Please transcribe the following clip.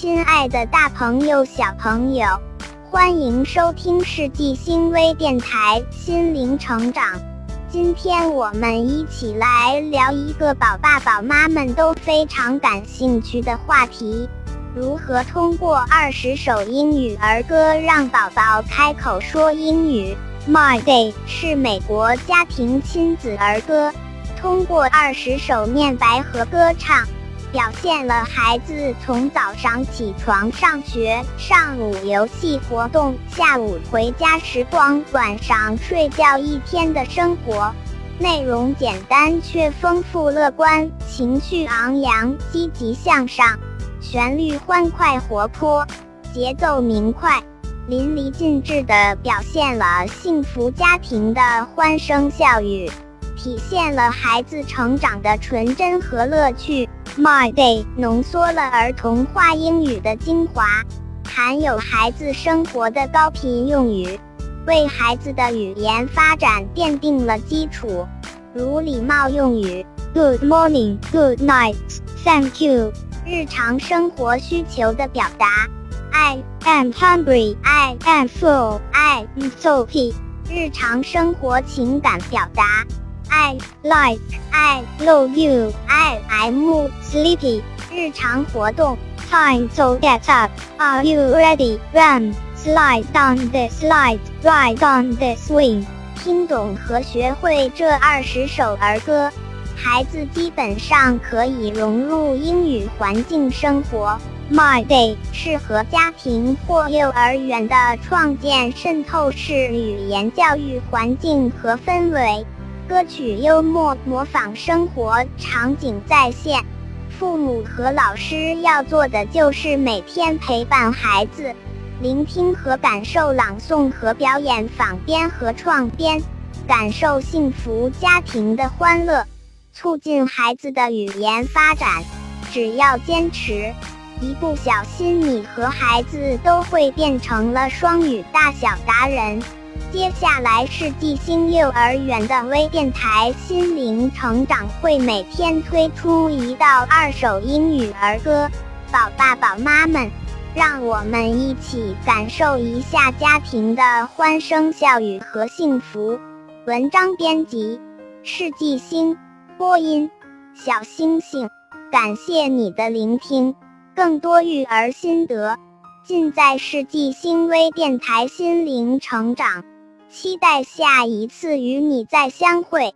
亲爱的大朋友、小朋友，欢迎收听世纪星微电台心灵成长。今天我们一起来聊一个宝爸宝妈们都非常感兴趣的话题：如何通过二十首英语儿歌让宝宝开口说英语。My Day 是美国家庭亲子儿歌，通过二十首念白和歌唱，表现了孩子从早上起床上学、上午游戏活动、下午回家时光、晚上睡觉一天的生活。内容简单却丰富乐观，情绪昂扬，积极向上，旋律欢快活泼，节奏明快。淋漓尽致地表现了幸福家庭的欢声笑语，体现了孩子成长的纯真和乐趣。My Day 浓缩了儿童话英语的精华，含有孩子生活的高频用语，为孩子的语言发展奠定了基础，如礼貌用语 Good morning, Good night, Thank you，日常生活需求的表达。I am hungry. I am full. I am soapy. 日常生活情感表达。I like. I love you. I am sleepy. 日常活动。Time to get up. Are you ready? Run. Slide down the slide. Ride on the swing. 听懂和学会这二十首儿歌，孩子基本上可以融入英语环境生活。My Day 适合家庭或幼儿园的创建渗透式语言教育环境和氛围。歌曲幽默，模仿生活场景再现。父母和老师要做的就是每天陪伴孩子，聆听和感受朗诵和表演仿编和创编，感受幸福家庭的欢乐，促进孩子的语言发展。只要坚持。一不小心，你和孩子都会变成了双语大小达人。接下来是纪星幼儿园的微电台心灵成长会，每天推出一到二首英语儿歌。宝爸宝妈们，让我们一起感受一下家庭的欢声笑语和幸福。文章编辑：世纪星，播音：小星星。感谢你的聆听。更多育儿心得，尽在世纪星微电台心灵成长。期待下一次与你再相会。